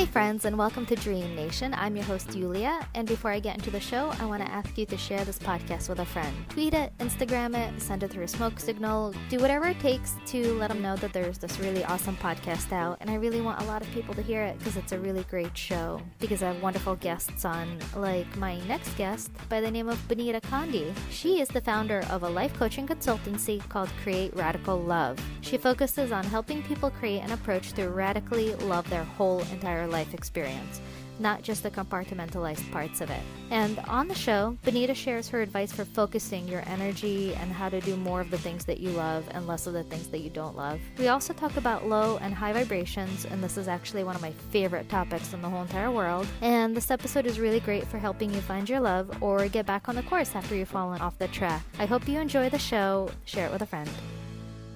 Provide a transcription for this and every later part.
Hey, friends, and welcome to Dream Nation. I'm your host, Yulia. And before I get into the show, I want to ask you to share this podcast with a friend. Tweet it, Instagram it, send it through a smoke signal, do whatever it takes to let them know that there's this really awesome podcast out. And I really want a lot of people to hear it because it's a really great show. Because I have wonderful guests on, like my next guest by the name of Benita Conde. She is the founder of a life coaching consultancy called Create Radical Love. She focuses on helping people create an approach to radically love their whole entire life experience, not just the compartmentalized parts of it. And on the show, Benita shares her advice for focusing your energy and how to do more of the things that you love and less of the things that you don't love. We also talk about low and high vibrations, and this is actually one of my favorite topics in the whole entire world. And this episode is really great for helping you find your love or get back on the course after you've fallen off the track. I hope you enjoy the show. Share it with a friend.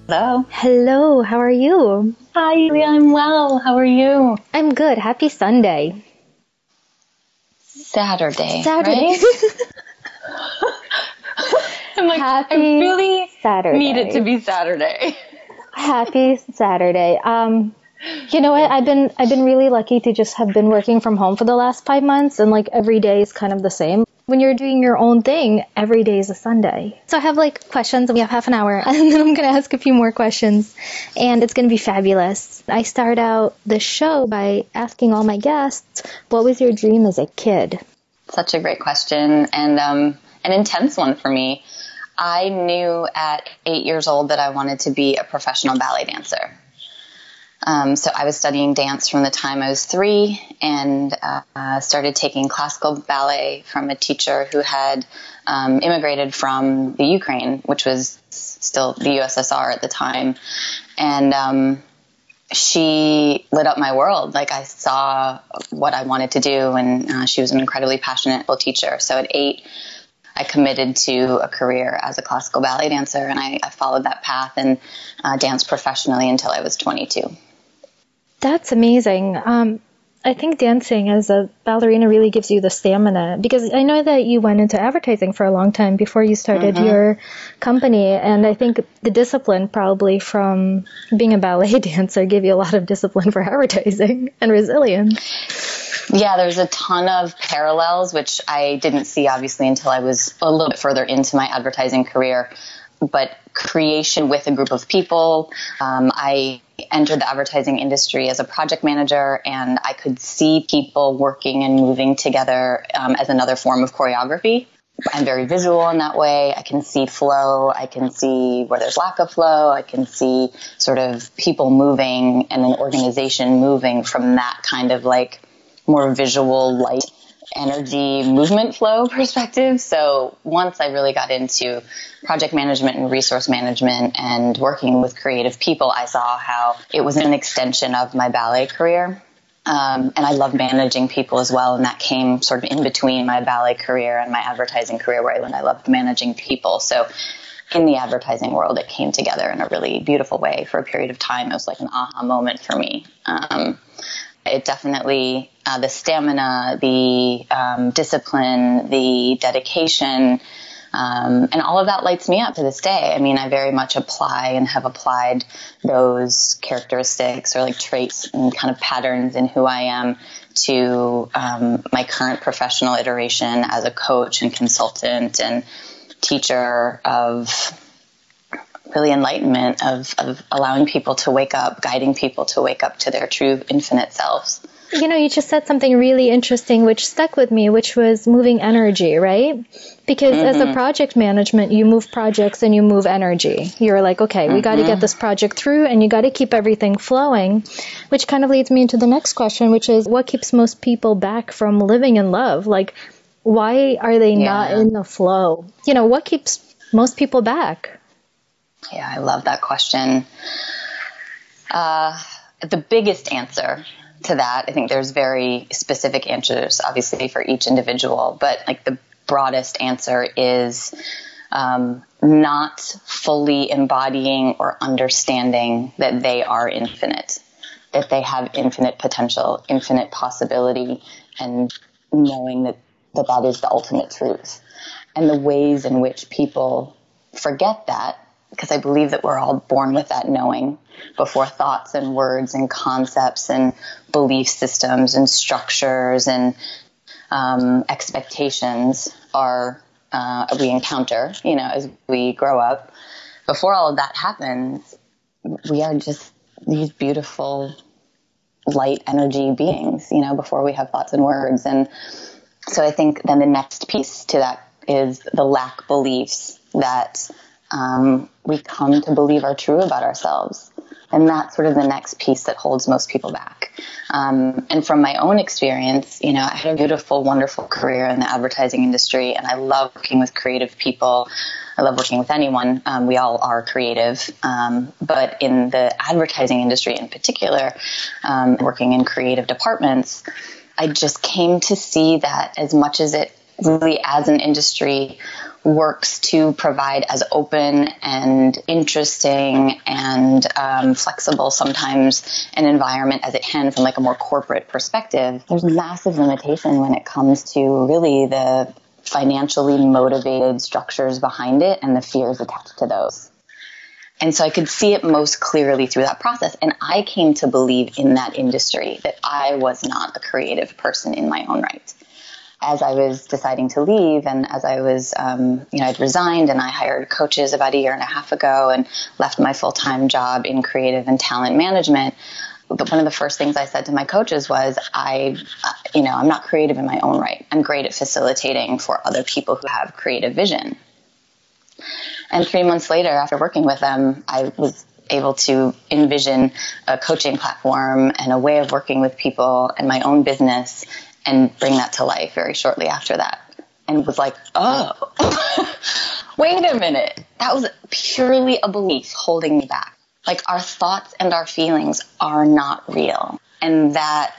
Hello. Hello, how are you? Hi, I'm well. How are you? I'm good. Happy Sunday. Saturday. Saturday. Right? I'm like, Happy I really Saturday. need it to be Saturday. Happy Saturday. Um, you know what? I've been I've been really lucky to just have been working from home for the last five months, and like every day is kind of the same. When you're doing your own thing, every day is a Sunday. So I have like questions, and we have half an hour, and then I'm gonna ask a few more questions, and it's gonna be fabulous. I start out the show by asking all my guests, "What was your dream as a kid?" Such a great question and um, an intense one for me. I knew at eight years old that I wanted to be a professional ballet dancer. Um, so I was studying dance from the time I was three and uh, started taking classical ballet from a teacher who had um, immigrated from the Ukraine, which was still the USSR at the time. And um, she lit up my world. Like I saw what I wanted to do, and uh, she was an incredibly passionate teacher. So at eight, I committed to a career as a classical ballet dancer, and I, I followed that path and uh, danced professionally until I was 22. That's amazing. Um, I think dancing as a ballerina really gives you the stamina because I know that you went into advertising for a long time before you started your company, and I think the discipline probably from being a ballet dancer gave you a lot of discipline for advertising and resilience. Yeah, there's a ton of parallels, which I didn't see obviously until I was a little bit further into my advertising career. But creation with a group of people, um, I entered the advertising industry as a project manager, and I could see people working and moving together um, as another form of choreography. I'm very visual in that way. I can see flow. I can see where there's lack of flow. I can see sort of people moving and an organization moving from that kind of like more visual, light, energy, movement flow perspective. So once I really got into project management and resource management and working with creative people, I saw how it was an extension of my ballet career. Um, and I love managing people as well. And that came sort of in between my ballet career and my advertising career where I learned I loved managing people. So in the advertising world, it came together in a really beautiful way for a period of time. It was like an aha moment for me. Um, it definitely uh, the stamina, the um, discipline, the dedication, um, and all of that lights me up to this day. I mean, I very much apply and have applied those characteristics or like traits and kind of patterns in who I am to um, my current professional iteration as a coach and consultant and teacher of really enlightenment of, of allowing people to wake up, guiding people to wake up to their true infinite selves. You know, you just said something really interesting which stuck with me, which was moving energy, right? Because as a mm-hmm. project management, you move projects and you move energy. You're like, okay, we got to get mm-hmm. this project through and you got to keep everything flowing, which kind of leads me into the next question, which is what keeps most people back from living in love? Like, why are they not in the flow? You know, what keeps most people back? Yeah, I love that question. Uh, the biggest answer to that, I think there's very specific answers, obviously, for each individual, but like the broadest answer is um, not fully embodying or understanding that they are infinite, that they have infinite potential, infinite possibility, and knowing that that, that is the ultimate truth. And the ways in which people forget that because I believe that we're all born with that knowing before thoughts and words and concepts and belief systems and structures and um, expectations are uh, we encounter, you know, as we grow up. Before all of that happens, we are just these beautiful light energy beings, you know, before we have thoughts and words. And so I think then the next piece to that is the lack beliefs that um, we come to believe are true about ourselves. And that's sort of the next piece that holds most people back. Um, and from my own experience, you know, I had a beautiful, wonderful career in the advertising industry, and I love working with creative people. I love working with anyone. Um, we all are creative. Um, but in the advertising industry in particular, um, working in creative departments, I just came to see that as much as it really, as an industry, works to provide as open and interesting and um, flexible sometimes an environment as it can from like a more corporate perspective. There's massive limitation when it comes to really the financially motivated structures behind it and the fears attached to those. And so I could see it most clearly through that process. And I came to believe in that industry that I was not a creative person in my own right as I was deciding to leave and as I was, um, you know, I'd resigned and I hired coaches about a year and a half ago and left my full time job in creative and talent management. But one of the first things I said to my coaches was, I, you know, I'm not creative in my own right. I'm great at facilitating for other people who have creative vision. And three months later, after working with them, I was able to envision a coaching platform and a way of working with people and my own business and bring that to life very shortly after that. And was like, oh, wait a minute. That was purely a belief holding me back. Like our thoughts and our feelings are not real. And that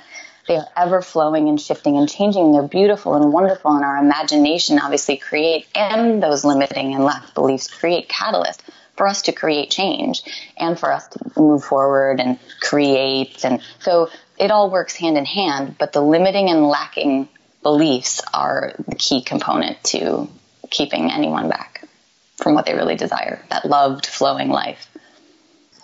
they are ever flowing and shifting and changing. They're beautiful and wonderful. And our imagination obviously create, and those limiting and lack beliefs create catalyst for us to create change and for us to move forward and create. And so it all works hand in hand, but the limiting and lacking beliefs are the key component to keeping anyone back from what they really desire that loved, flowing life.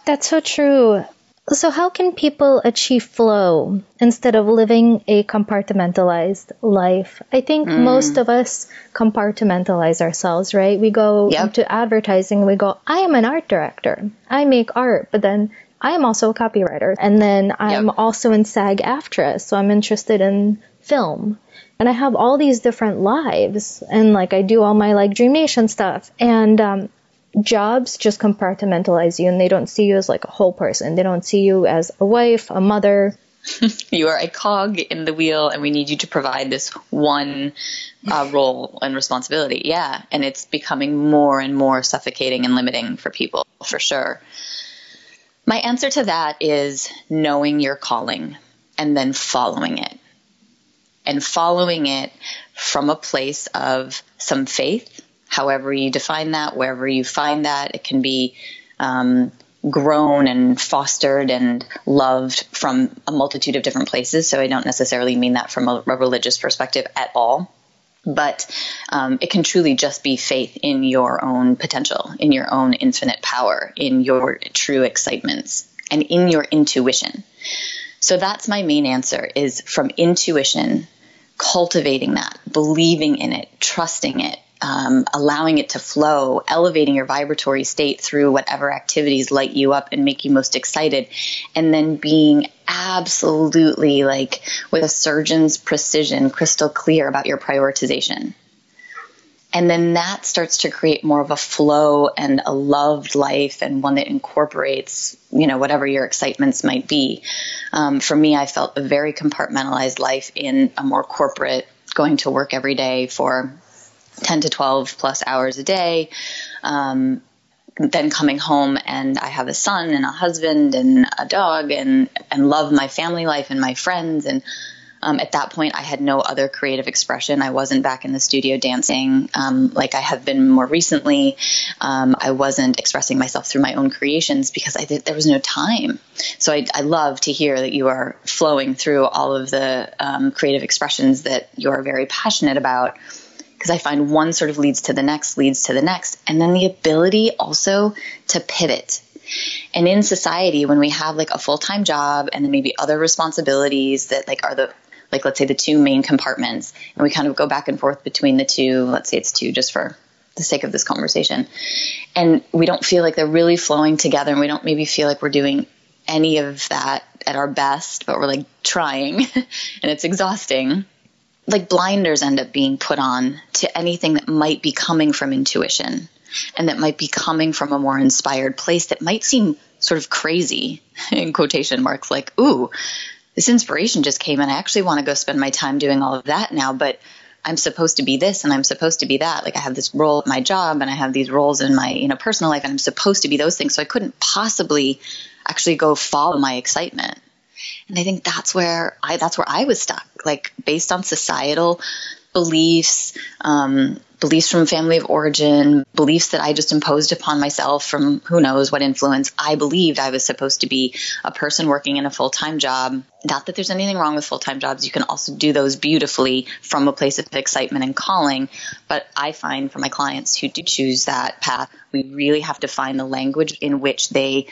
That's so true. So, how can people achieve flow instead of living a compartmentalized life? I think mm. most of us compartmentalize ourselves, right? We go yep. into advertising, we go, I am an art director, I make art, but then I am also a copywriter. And then I'm yep. also in SAG AFTRA, so I'm interested in film. And I have all these different lives, and like I do all my like Dream Nation stuff. And um, jobs just compartmentalize you, and they don't see you as like a whole person. They don't see you as a wife, a mother. you are a cog in the wheel, and we need you to provide this one uh, role and responsibility. Yeah, and it's becoming more and more suffocating and limiting for people, for sure. My answer to that is knowing your calling and then following it. And following it from a place of some faith, however you define that, wherever you find that. It can be um, grown and fostered and loved from a multitude of different places. So I don't necessarily mean that from a, a religious perspective at all but um, it can truly just be faith in your own potential, in your own infinite power, in your true excitements, and in your intuition. So that's my main answer is from intuition, cultivating that, believing in it, trusting it, um, allowing it to flow, elevating your vibratory state through whatever activities light you up and make you most excited, and then being absolutely like with a surgeon's precision, crystal clear about your prioritization. And then that starts to create more of a flow and a loved life and one that incorporates, you know, whatever your excitements might be. Um, for me, I felt a very compartmentalized life in a more corporate, going to work every day for 10 to 12 plus hours a day. Um, then coming home and I have a son and a husband and a dog and, and love my family life and my friends. And um, at that point, I had no other creative expression. I wasn't back in the studio dancing um, like I have been more recently. Um, I wasn't expressing myself through my own creations because I there was no time. So I, I, love to hear that you are flowing through all of the um, creative expressions that you are very passionate about because I find one sort of leads to the next, leads to the next. And then the ability also to pivot. And in society, when we have like a full time job and then maybe other responsibilities that like are the like let's say the two main compartments and we kind of go back and forth between the two let's say it's two just for the sake of this conversation and we don't feel like they're really flowing together and we don't maybe feel like we're doing any of that at our best but we're like trying and it's exhausting like blinders end up being put on to anything that might be coming from intuition and that might be coming from a more inspired place that might seem sort of crazy in quotation marks like ooh this inspiration just came and I actually want to go spend my time doing all of that now, but I'm supposed to be this and I'm supposed to be that. Like I have this role at my job and I have these roles in my, you know, personal life and I'm supposed to be those things. So I couldn't possibly actually go follow my excitement. And I think that's where I that's where I was stuck. Like based on societal beliefs, um, beliefs from family of origin, beliefs that I just imposed upon myself from who knows what influence. I believed I was supposed to be a person working in a full time job. Not that there's anything wrong with full time jobs. You can also do those beautifully from a place of excitement and calling. But I find for my clients who do choose that path, we really have to find the language in which they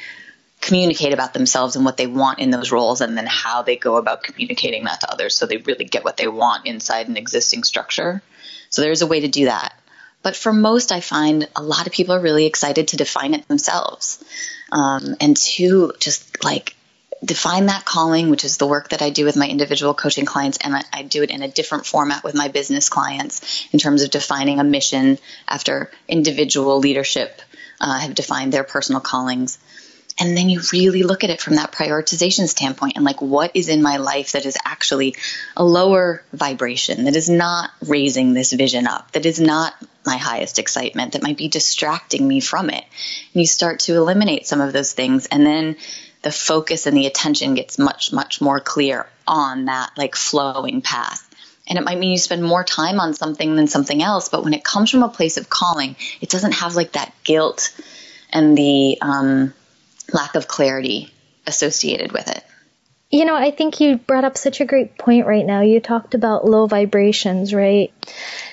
communicate about themselves and what they want in those roles and then how they go about communicating that to others so they really get what they want inside an existing structure. So there's a way to do that. But for most, I find a lot of people are really excited to define it themselves um, and to just like define that calling, which is the work that I do with my individual coaching clients, and I, I, do it in a different format with my business clients in terms of defining a mission after individual leadership uh, have defined their personal callings. And then you really look at it from that prioritization standpoint and like what is in my life that is actually a lower vibration, that is not raising this vision up, that is not my highest excitement, that might be distracting me from it. And you start to eliminate some of those things and then the focus and the attention gets much, much more clear on that like flowing path. And it might mean you spend more time on something than something else, but when it comes from a place of calling, it doesn't have like that guilt and the um, lack of clarity associated with it. You know, I think you brought up such a great point right now. You talked about low vibrations, right?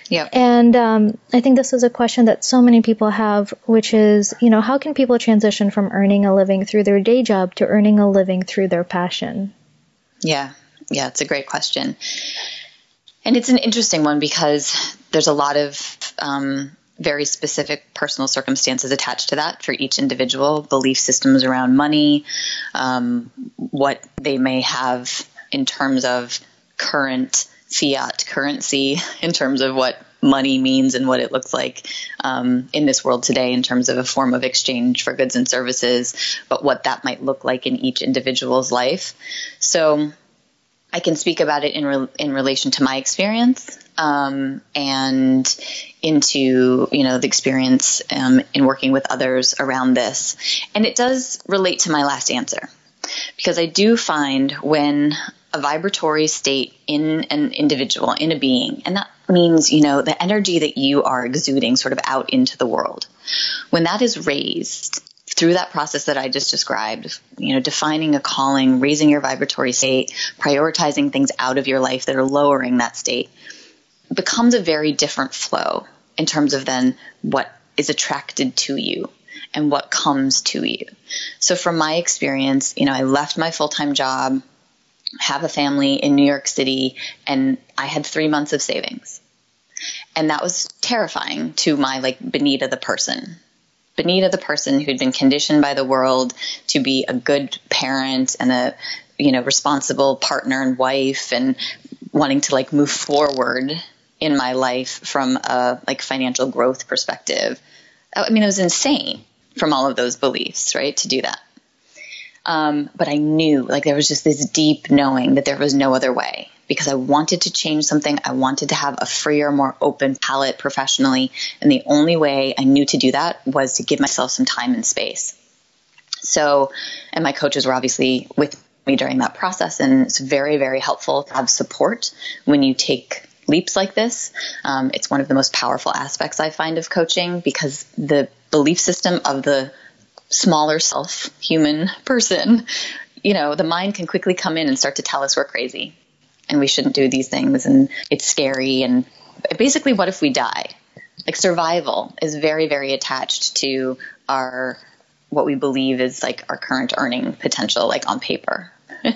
Yeah. And um, I think this is a question that so many people have, which is, you know, how can people transition from earning a living through their day job to earning a living through their passion? Yeah. Yeah, it's a great question. And it's an interesting one because there's a lot of um, very specific personal circumstances attached to that for each individual, belief systems around money, um, what they may have in terms of current fiat currency, in terms of what money means and what it looks like um, in this world today in terms of a form of exchange for goods and services, but what that might look like in each individual's life. So I can speak about it in re- in relation to my experience um, and into you know the experience um, in working with others around this, and it does relate to my last answer because I do find when a vibratory state in an individual, in a being, and that means you know the energy that you are exuding sort of out into the world, when that is raised through that process that I just described, you know, defining a calling, raising your vibratory state, prioritizing things out of your life that are lowering that state, becomes a very different flow in terms of then what is attracted to you and what comes to you. So from my experience, you know, I left my full-time job, have a family in New York City, and I had 3 months of savings. And that was terrifying to my like Benita the person Benita, the person who'd been conditioned by the world to be a good parent and a you know responsible partner and wife and wanting to like move forward in my life from a like financial growth perspective. I mean, it was insane from all of those beliefs, right? To do that. Um, but I knew, like, there was just this deep knowing that there was no other way because I wanted to change something. I wanted to have a freer, more open palette professionally. And the only way I knew to do that was to give myself some time and space. So, and my coaches were obviously with me during that process. And it's very, very helpful to have support when you take leaps like this. Um, it's one of the most powerful aspects I find of coaching because the belief system of the smaller self human person, you know, the mind can quickly come in and start to tell us we're crazy and we shouldn't do these things and it's scary and basically, what if we die? Like survival is very, very attached to our what we believe is like our current earning potential, like on paper.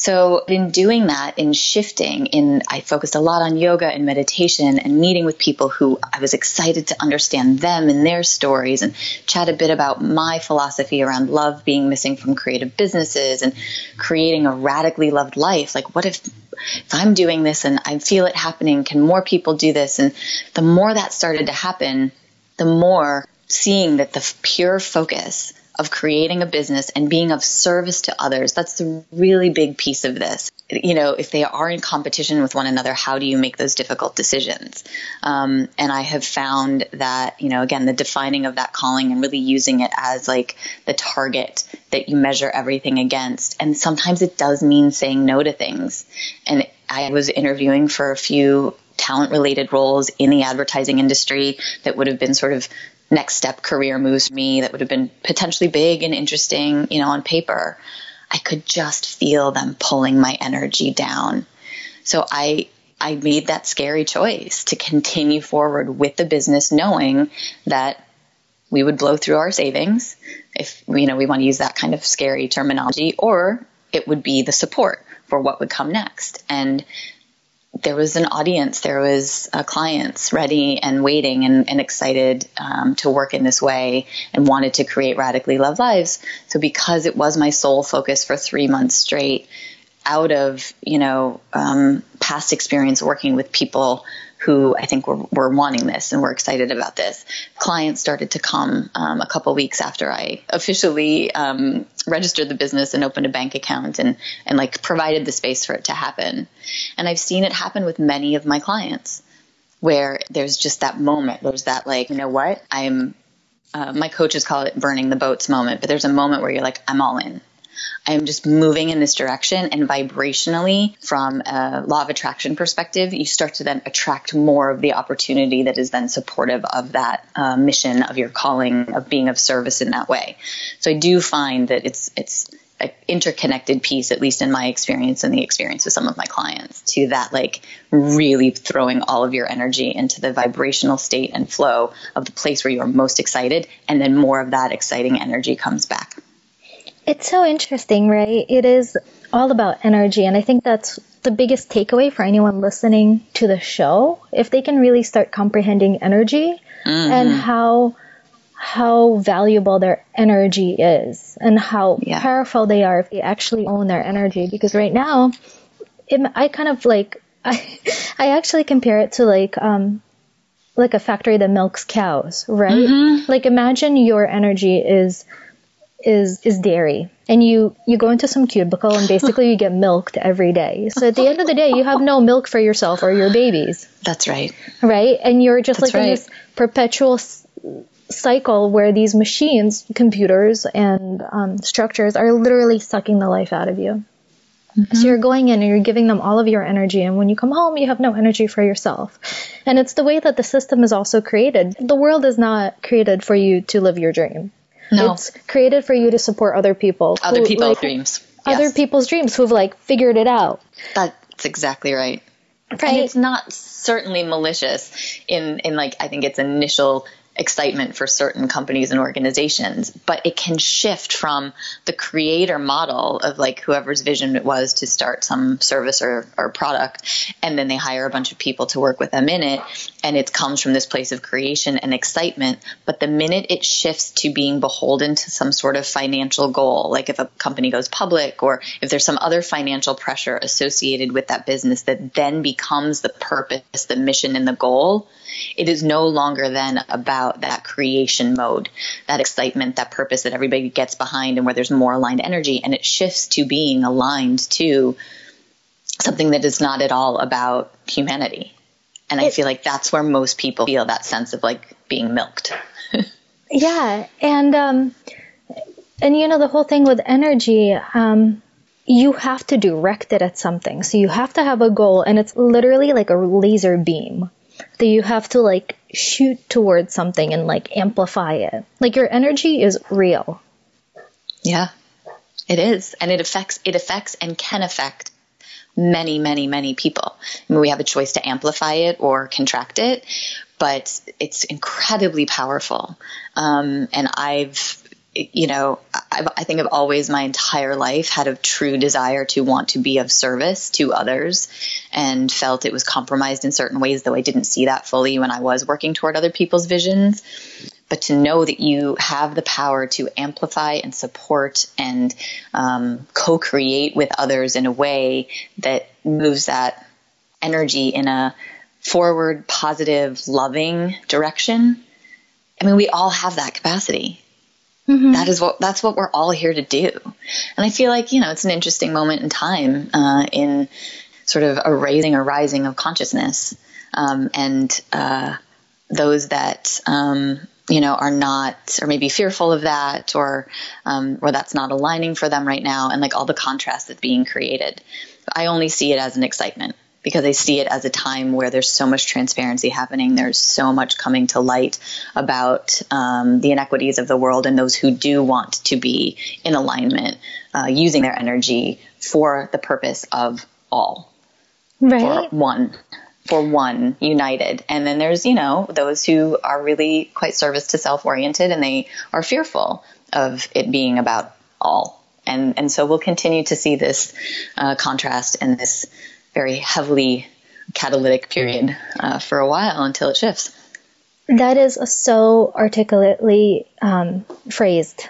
So in doing that, in shifting, in I focused a lot on yoga and meditation and meeting with people who I was excited to understand them and their stories and chat a bit about my philosophy around love being missing from creative businesses and creating a radically loved life. Like what if if I'm doing this and I feel it happening, can more people do this? And the more that started to happen, the more seeing that the pure focus of creating a business and being of service to others. That's the really big piece of this. You know, if they are in competition with one another, how do you make those difficult decisions? Um, and I have found that, you know, again, the defining of that calling and really using it as like the target that you measure everything against. And sometimes it does mean saying no to things. And I was interviewing for a few talent related roles in the advertising industry that would have been sort of next step career moves for me that would have been potentially big and interesting, you know, on paper, I could just feel them pulling my energy down. So I I made that scary choice to continue forward with the business knowing that we would blow through our savings if you know we want to use that kind of scary terminology or it would be the support for what would come next. And there was an audience, there was uh, clients ready and waiting and, and excited um, to work in this way and wanted to create radically loved lives. So because it was my sole focus for three months straight, out of you know um, past experience working with people who I think were, were wanting this and were excited about this. Clients started to come um, a couple weeks after I officially um, registered the business and opened a bank account and, and like provided the space for it to happen. And I've seen it happen with many of my clients where there's just that moment. There's that like, you know what? I'm, uh, my coaches call it burning the boats moment, but there's a moment where you're like, I'm all in. I'm just moving in this direction. And vibrationally, from a law of attraction perspective, you start to then attract more of the opportunity that is then supportive of that uh, mission of your calling of being of service in that way. So I do find that it's it's an interconnected piece, at least in my experience and the experience with some of my clients, to that like really throwing all of your energy into the vibrational state and flow of the place where you are most excited, and then more of that exciting energy comes back. It's so interesting, right? It is all about energy. And I think that's the biggest takeaway for anyone listening to the show. If they can really start comprehending energy mm-hmm. and how how valuable their energy is and how yeah. powerful they are if they actually own their energy. Because right now, it, I kind of like I I actually compare it to like um like a factory that milks cows, right? Mm-hmm. Like imagine your energy is is is dairy. And you you go into some cubicle and basically you get milked every day. So at the end of the day you have no milk for yourself or your babies. That's right. Right? And you're just that's like right. in this perpetual s- cycle where these machines computers and um, structures are literally sucking the life out of you. Mm-hmm. so you're going in and you're giving them all of your energy. And when you come home you have no energy for yourself. And it's the way that the system is also created. The world is not created for you to live your dream no. It's created for you to support other people. Other who, people's like, dreams. Other yes. people's dreams who've like figured it out. That's exactly right. Right. And it's not certainly malicious in in like I think its initial excitement for certain companies and organizations, but it can shift from the creator model of like whoever's vision it was to start some service or, or product, and then they hire a bunch of people to work with them in it, and it comes from this place of creation and excitement. But the minute it shifts to being beholden to some sort of financial goal, like if a company goes public or if there's some other financial pressure associated with that business that then becomes the purpose, the mission, and the goal, it is no longer then about that creation mode, that excitement, that purpose that everybody gets behind and where there's more aligned energy. And it shifts to being aligned to something that is not at all about humanity. And I feel like that's where most people feel that sense of like being milked. yeah. And, um, and you know, the whole thing with energy, um, you have to direct it at something. So you have to have a goal, and it's literally like a laser beam that you have to like shoot towards something and like amplify it. Like your energy is real. Yeah. It is. And it affects it affects and can affect many, many, many people. I mean, we have a choice to amplify it or contract it, but it's incredibly powerful. Um, and I've, you know, I've, I think I've always my entire life had a true desire to want to be of service to others and felt it was compromised in certain ways, though I didn't see that fully when I was working toward other people's visions but to know that you have the power to amplify and support and um, co create with others in a way that moves that energy in a forward, positive, loving direction. I mean, we all have that capacity. Mm-hmm. That is what that's what we're all here to do, and I feel like you know it's an interesting moment in time uh, in sort of a raising or rising of consciousness, um, and uh, those that um, you know, are not, or maybe fearful of that, or um, or that's not aligning for them right now, and like all the contrast that's being created. I only see it as an excitement because I see it as a time where there's so much transparency happening. There's so much coming to light about um, the inequities of the world and those who do want to be in alignment, uh, using their energy for the purpose of all, right? For one for one united and then there's you know those who are really quite service to self oriented and they are fearful of it being about all and and so we'll continue to see this uh, contrast and this very heavily catalytic period uh, for a while until it shifts that is so articulately um, phrased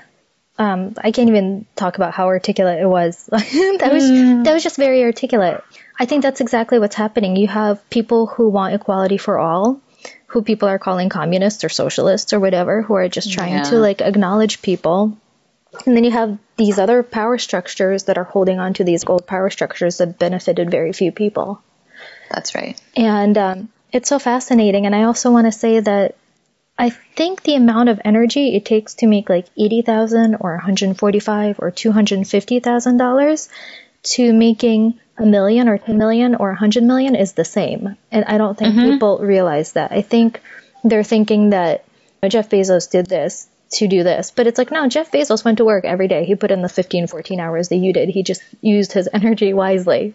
um, I can't even talk about how articulate it was. that was mm. that was just very articulate. I think that's exactly what's happening. You have people who want equality for all, who people are calling communists or socialists or whatever, who are just trying yeah. to like acknowledge people. And then you have these other power structures that are holding on to these old power structures that benefited very few people. That's right. And um, it's so fascinating. And I also want to say that I think the amount of energy it takes to make like eighty thousand or one hundred forty-five or two hundred fifty thousand dollars to making a million or 10 million or a 100 million is the same. And I don't think mm-hmm. people realize that. I think they're thinking that Jeff Bezos did this to do this. But it's like, no, Jeff Bezos went to work every day. He put in the 15, 14 hours that you did. He just used his energy wisely.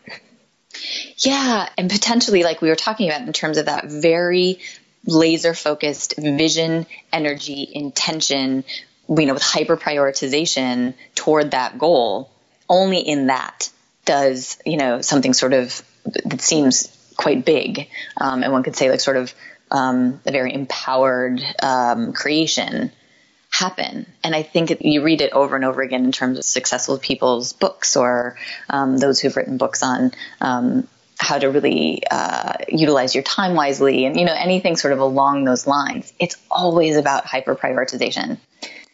Yeah. And potentially, like we were talking about in terms of that very laser focused vision, energy, intention, you know, with hyper prioritization toward that goal, only in that does you know something sort of that seems quite big, um, and one could say like sort of um, a very empowered um, creation happen. And I think you read it over and over again in terms of successful people's books or um, those who've written books on um, how to really uh, utilize your time wisely and you know anything sort of along those lines. It's always about hyper prioritization.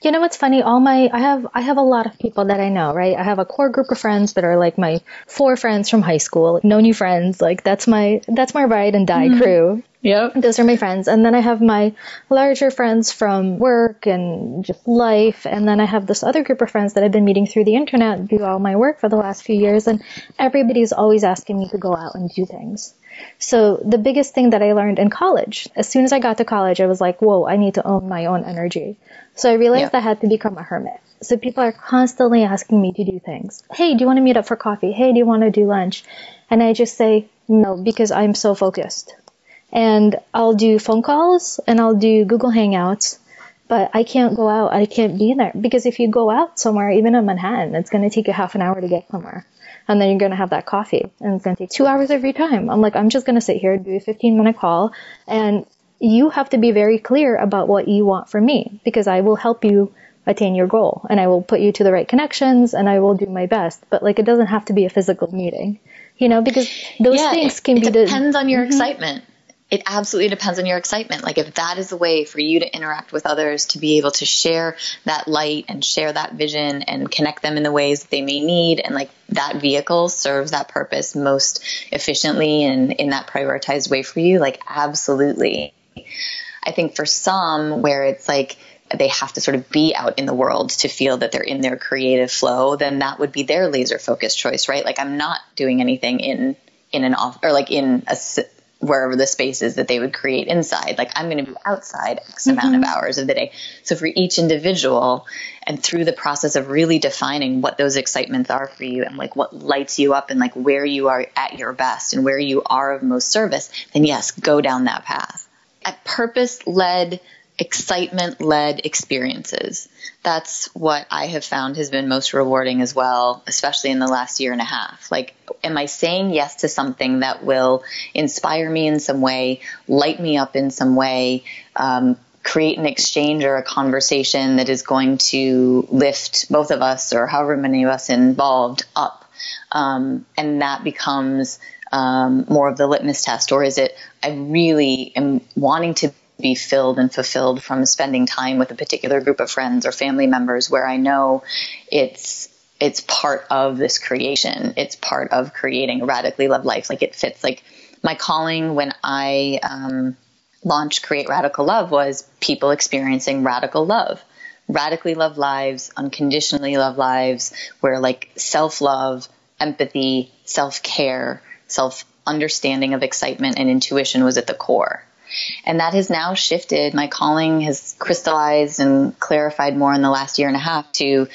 You know what's funny? All my I have I have a lot of people that I know, right? I have a core group of friends that are like my four friends from high school. No new friends. Like that's my that's my ride and die mm-hmm. crew. Yep. Those are my friends. And then I have my larger friends from work and just life. And then I have this other group of friends that I've been meeting through the internet, do all my work for the last few years. And everybody's always asking me to go out and do things. So the biggest thing that I learned in college, as soon as I got to college, I was like, whoa, I need to own my own energy. So I realized yeah. I had to become a hermit. So people are constantly asking me to do things. Hey, do you want to meet up for coffee? Hey, do you want to do lunch? And I just say no because I'm so focused. And I'll do phone calls and I'll do Google Hangouts, but I can't go out. I can't be there because if you go out somewhere, even in Manhattan, it's going to take you half an hour to get somewhere and then you're going to have that coffee and it's going to take two hours every time. I'm like, I'm just going to sit here, and do a 15 minute call and you have to be very clear about what you want from me because I will help you attain your goal and I will put you to the right connections and I will do my best. But like, it doesn't have to be a physical meeting, you know, because those yeah, things can it, be. It depends the, on your mm-hmm. excitement it absolutely depends on your excitement. Like if that is the way for you to interact with others, to be able to share that light and share that vision and connect them in the ways that they may need, and like that vehicle serves that purpose most efficiently and in that prioritized way for you, like absolutely. I think for some where it's like they have to sort of be out in the world to feel that they're in their creative flow, then that would be their laser focused choice, right? Like I'm not doing anything in in an off or like in a wherever the space is that they would create inside. Like I'm going to be outside X amount mm-hmm. of hours of the day. So for each individual and through the process of really defining what those excitements are for you and like what lights you up and like where you are at your best and where you are of most service, then yes, go down that path. A purpose led excitement led experiences. That's what I have found has been most rewarding as well, especially in the last year and a half. Like, am I saying yes to something that will inspire me in some way, light me up in some way, um, create an exchange or a conversation that is going to lift both of us or however many of us involved up? Um, and that becomes um, more of the litmus test, or is it I really am wanting to be filled and fulfilled from spending time with a particular group of friends or family members where I know it's it's part of this creation. It's part of creating a radically love life. Like it fits. Like my calling when I um, launched Create Radical Love was people experiencing radical love, radically love lives, unconditionally love lives, where like self love, empathy, self care, self understanding of excitement and intuition was at the core. And that has now shifted. My calling has crystallized and clarified more in the last year and a half to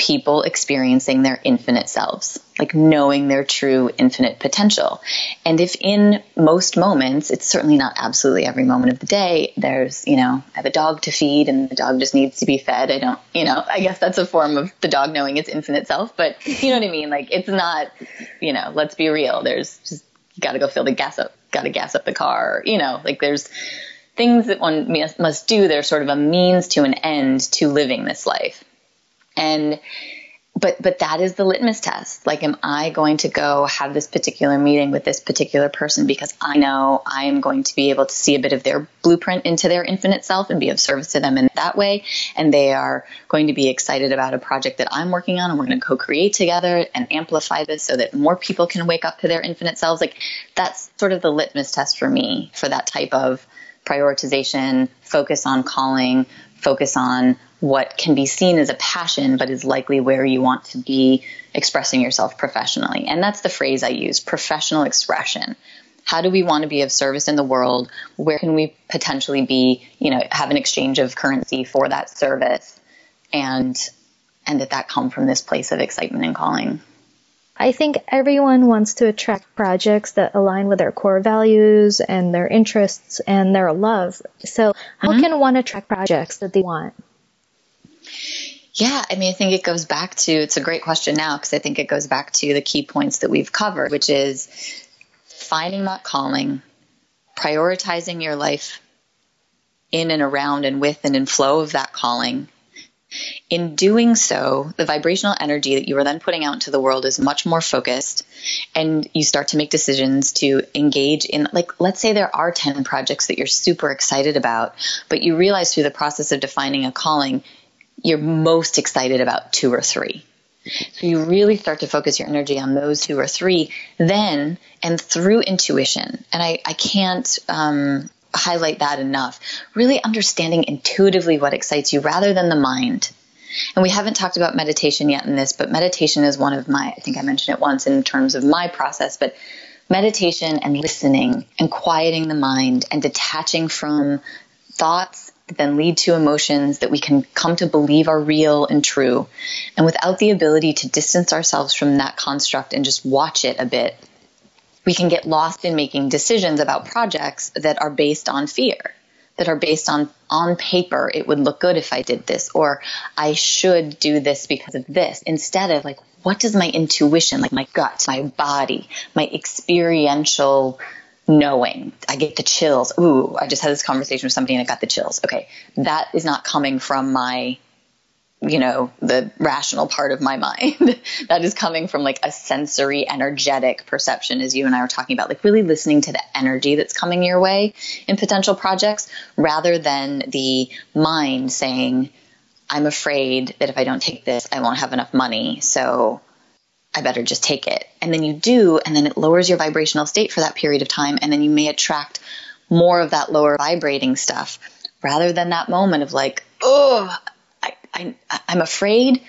people experiencing their infinite selves, like knowing their true infinite potential. And if in most moments, it's certainly not absolutely every moment of the day, there's, you know, I have a dog to feed and the dog just needs to be fed. I don't, you know, I guess that's a form of the dog knowing its infinite self, but you know what I mean? Like it's not, you know, let's be real. There's just, you got to go fill the gas up got to gas up the car. You know, like there's things that one must do. They're sort of a means to an end to living this life. And but but that is the litmus test. Like am i going to go have this particular meeting with this particular person because i know i am going to be able to see a bit of their blueprint into their infinite self and be of service to them in that way? And they are going to be excited about a project that i'm working on and we're going to co-create together and amplify this so that more people can wake up to their infinite selves. Like that's sort of the litmus test for me for that type of prioritization focus on calling focus on what can be seen as a passion, but is likely where you want to be expressing yourself professionally. And that's the phrase I use professional expression. How do we want to be of service in the world? Where can we potentially be, you know, have an exchange of currency for that service? And and that that come from this place of excitement and calling. I think everyone wants to attract projects that align with their core values and their interests and their love. So, how mm-hmm. can one attract projects that they want? Yeah, I mean, I think it goes back to it's a great question now because I think it goes back to the key points that we've covered, which is finding that calling, prioritizing your life in and around and with and in flow of that calling, in doing so, the vibrational energy that you are then putting out into the world is much more focused, and you start to make decisions to engage in, like, let's say there are 10 projects that you're super excited about, but you realize through the process of defining a calling, you're most excited about two or three. So you really start to focus your energy on those two or three, then and through intuition. And I, I can't um, highlight that enough. Really understanding intuitively what excites you rather than the mind. And we haven't talked about meditation yet in this, but meditation is one of my, I think I mentioned it once in terms of my process, but meditation and listening and quieting the mind and detaching from thoughts that then lead to emotions that we can come to believe are real and true. And without the ability to distance ourselves from that construct and just watch it a bit, we can get lost in making decisions about projects that are based on fear that are based on on paper it would look good if i did this or i should do this because of this instead of like what does my intuition like my gut my body my experiential knowing. I get the chills. Ooh i just had this conversation with somebody and i got the chills. Okay that is not coming from my you know, the rational part of my mind. That is coming from like a sensory, energetic perception, as you and I were talking about, like really listening to the energy that's coming your way in potential projects rather than the mind saying, I'm afraid that if I don't take this, I won't have enough money. So I better just take it. And then you do, and then it lowers your vibrational state for that period of time. And then you may attract more of that lower vibrating stuff rather than that moment of like, oh, I, I, I'm afraid,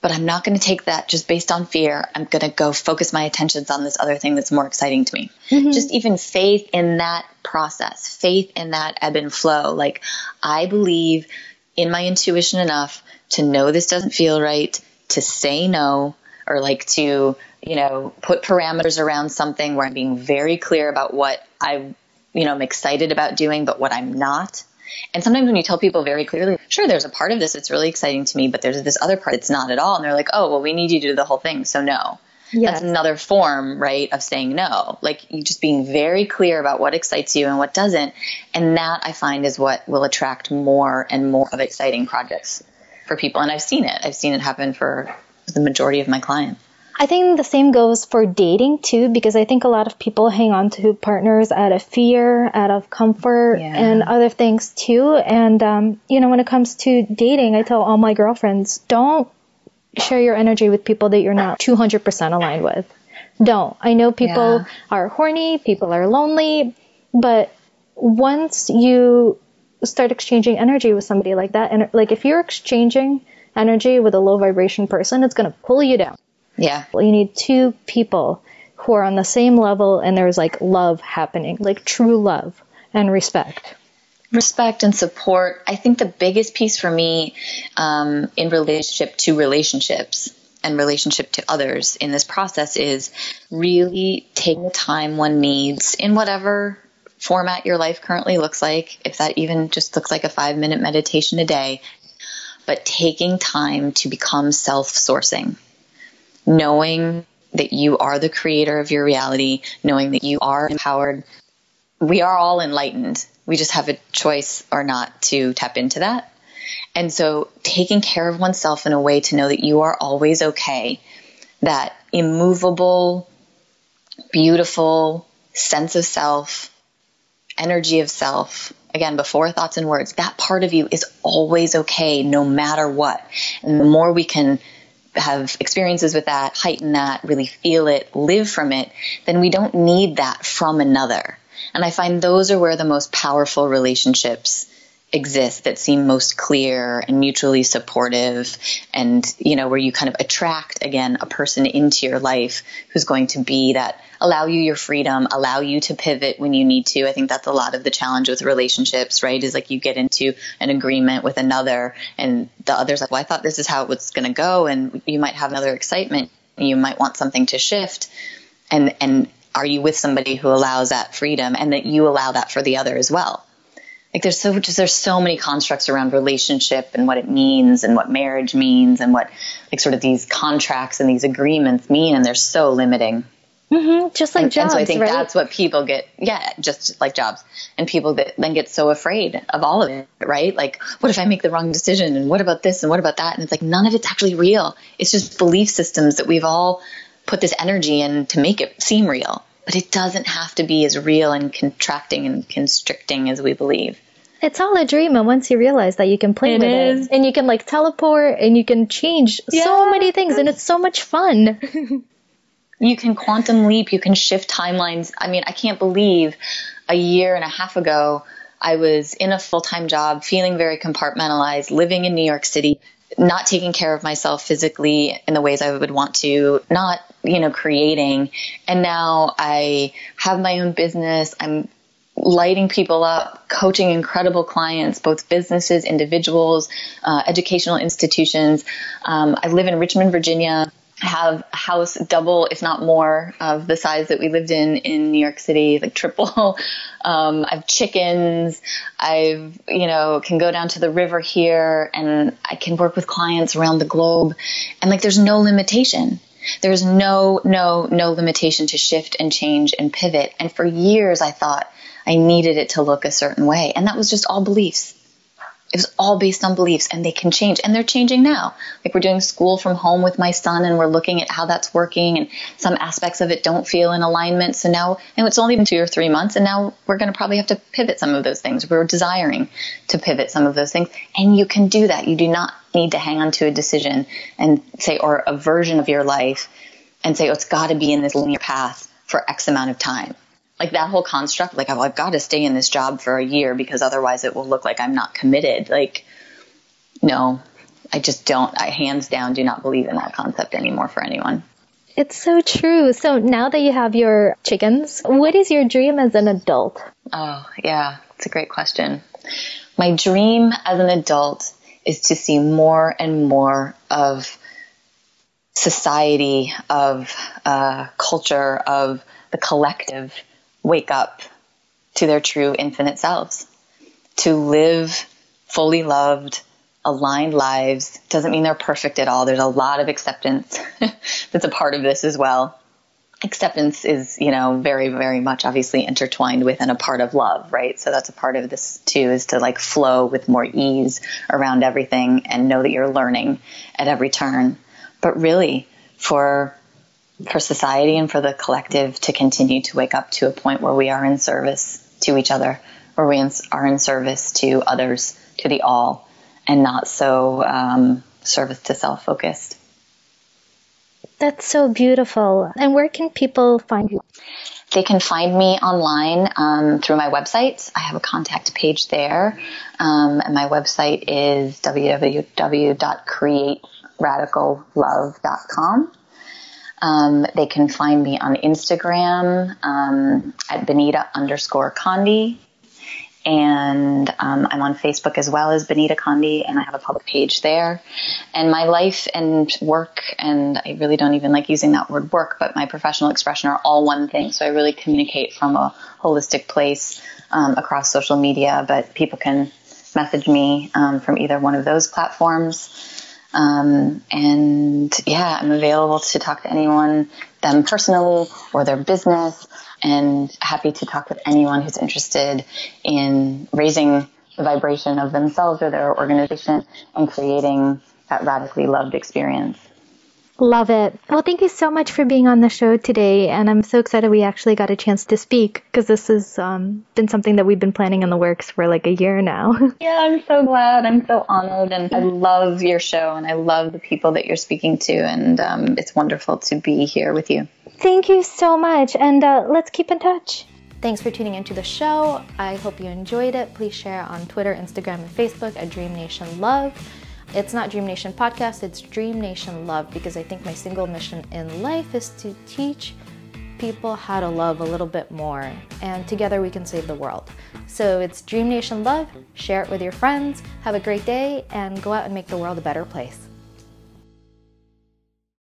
but I'm not going to take that just based on fear. I'm going to go focus my attentions on this other thing that's more exciting to me. Mm-hmm. Just even faith in that process, faith in that ebb and flow. Like, I believe in my intuition enough to know this doesn't feel right, to say no, or like to, you know, put parameters around something where I'm being very clear about what I, you know, I'm excited about doing, but what I'm not. And sometimes when you tell people very clearly, sure, there's a part of this that's really exciting to me, but there's this other part that's not at all. And they're like, oh, well, we need you to do the whole thing. So no. Yes. That's another form, right, of saying no. Like you just being very clear about what excites you and what doesn't. And that I find is what will attract more and more of exciting projects for people. And I've seen it. I've seen it happen for the majority of my clients. I think the same goes for dating too, because I think a lot of people hang on to partners out of fear, out of comfort, yeah. and other things too. And, um, you know, when it comes to dating, I tell all my girlfriends, don't share your energy with people that you're not 200% aligned with. Don't. I know people yeah. are horny, people are lonely, but once you start exchanging energy with somebody like that, and like if you're exchanging energy with a low vibration person, it's going to pull you down. Yeah. Well you need two people who are on the same level and there's like love happening, like true love and respect. Respect and support. I think the biggest piece for me um, in relationship to relationships and relationship to others in this process is really taking the time one needs in whatever format your life currently looks like, if that even just looks like a five minute meditation a day, but taking time to become self sourcing knowing that you are the creator of your reality, knowing that you are empowered. We are all enlightened. We just have a choice or not to tap into that. And so taking care of oneself in a way to know that you are always okay, that immovable, beautiful sense of self, energy of self, again, before thoughts and words, that part of you is always okay no matter what. And the more we can have experiences with that, heighten that, really feel it, live from it, then we don't need that from another. And I find those are where the most powerful relationships exist that seem most clear and mutually supportive and you know where you kind of attract again a person into your life who's going to be that allow you your freedom allow you to pivot when you need to. I think that's a lot of the challenge with relationships right? Is like you get into an agreement with another and the other's like well i thought this is how it was going to go and you might have another excitement. You might want something to shift. And and are you with somebody who allows that freedom and that you allow that for the other as well like there's so just there's so many constructs around relationship and what it means and what marriage means and what like sort of these contracts and these agreements mean and they're so limiting. Mm-hmm. just like and, jobs and so i think right? that's what people get yeah just like jobs. And people that then get so afraid of all of it right? Like what if i make the wrong decision? And what about this? And what about that? And it's like none of it's actually real. It's just belief systems that we've all put this energy in to make it seem real but it doesn't have to be as real and contracting and constricting as we believe. It's all a dream, and once you realize that you can play it with is. it, and you can like teleport, and you can change yeah. so many things, and it's so much fun. you can quantum leap, you can shift timelines. I mean, I can't believe a year and a half ago I was in a full time job, feeling very compartmentalized, living in New York City, not taking care of myself physically in the ways I would want to, not, you know, creating. And now I have my own business. I'm lighting people up, coaching incredible clients, both businesses, individuals, uh, educational institutions. Um, I live in Richmond, Virginia I have a house double, if not more, of the size that we lived in in New York City, like triple. Um, I have chickens. I've, you know, can go down to the river here and I can work with clients around the globe. And like, there's no limitation. There's no, no, no limitation to shift and change and pivot. And for years, I thought I needed it to look a certain way. And that was just all beliefs. It was all based on beliefs and they can change. And they're changing now. Like we're doing school from home with my son and we're looking at how that's working and some aspects of it don't feel in alignment. So now and it's only been two or three months and now we're going to probably have to pivot some of those things. We're desiring to pivot some of those things. And you can do that. You do not need to hang on to a decision and say or a version of your life and say oh it's got to be in this linear path for x amount of time like that whole construct, like, oh, I've got to stay in this job for a year because otherwise it will look like I'm not committed. Like, no, I just don't, I hands down do not believe in that concept anymore for anyone. It's so true. So now that you have your chickens, what is your dream as an adult? Oh, yeah, it's a great question. My dream as an adult is to see more and more of society, of uh, culture, of the collective wake up to their true infinite selves, to live fully loved, aligned lives. Doesn't mean they're perfect at all. There's a lot of acceptance that's a part of this as well. Acceptance is, you know, very, very much obviously intertwined with and a part of love, right? So that's a part of this too, is to like flow with more ease around everything and know that you're learning at every turn. But really, for for society and for the collective to continue to wake up to a point where we are in service to each other, where we are in service to others, to the all, and not so um, service to self focused. That's so beautiful. And where can people find you? They can find me online um, through my website. I have a contact page there. Um, and my website is www.createradicallove.com. Um, they can find me on Instagram um, at Benita underscore Conde. And um, I'm on Facebook as well as Benita Conde, and I have a public page there. And my life and work, and I really don't even like using that word work, but my professional expression are all one thing. So I really communicate from a holistic place um, across social media, but people can message me um, from either one of those platforms. Um, and yeah, I'm available to talk to anyone, them personally or their business, and happy to talk with anyone who's interested in raising the vibration of themselves or their organization and creating that radically loved experience. Love it. Well, thank you so much for being on the show today. And I'm so excited we actually got a chance to speak because this has um, been something that we've been planning in the works for like a year now. yeah, I'm so glad. I'm so honored. And I love your show and I love the people that you're speaking to. And um, it's wonderful to be here with you. Thank you so much. And uh, let's keep in touch. Thanks for tuning into the show. I hope you enjoyed it. Please share on Twitter, Instagram, and Facebook at Dream Nation Love. It's not Dream Nation Podcast, it's Dream Nation Love because I think my single mission in life is to teach people how to love a little bit more, and together we can save the world. So it's Dream Nation Love, share it with your friends, have a great day, and go out and make the world a better place.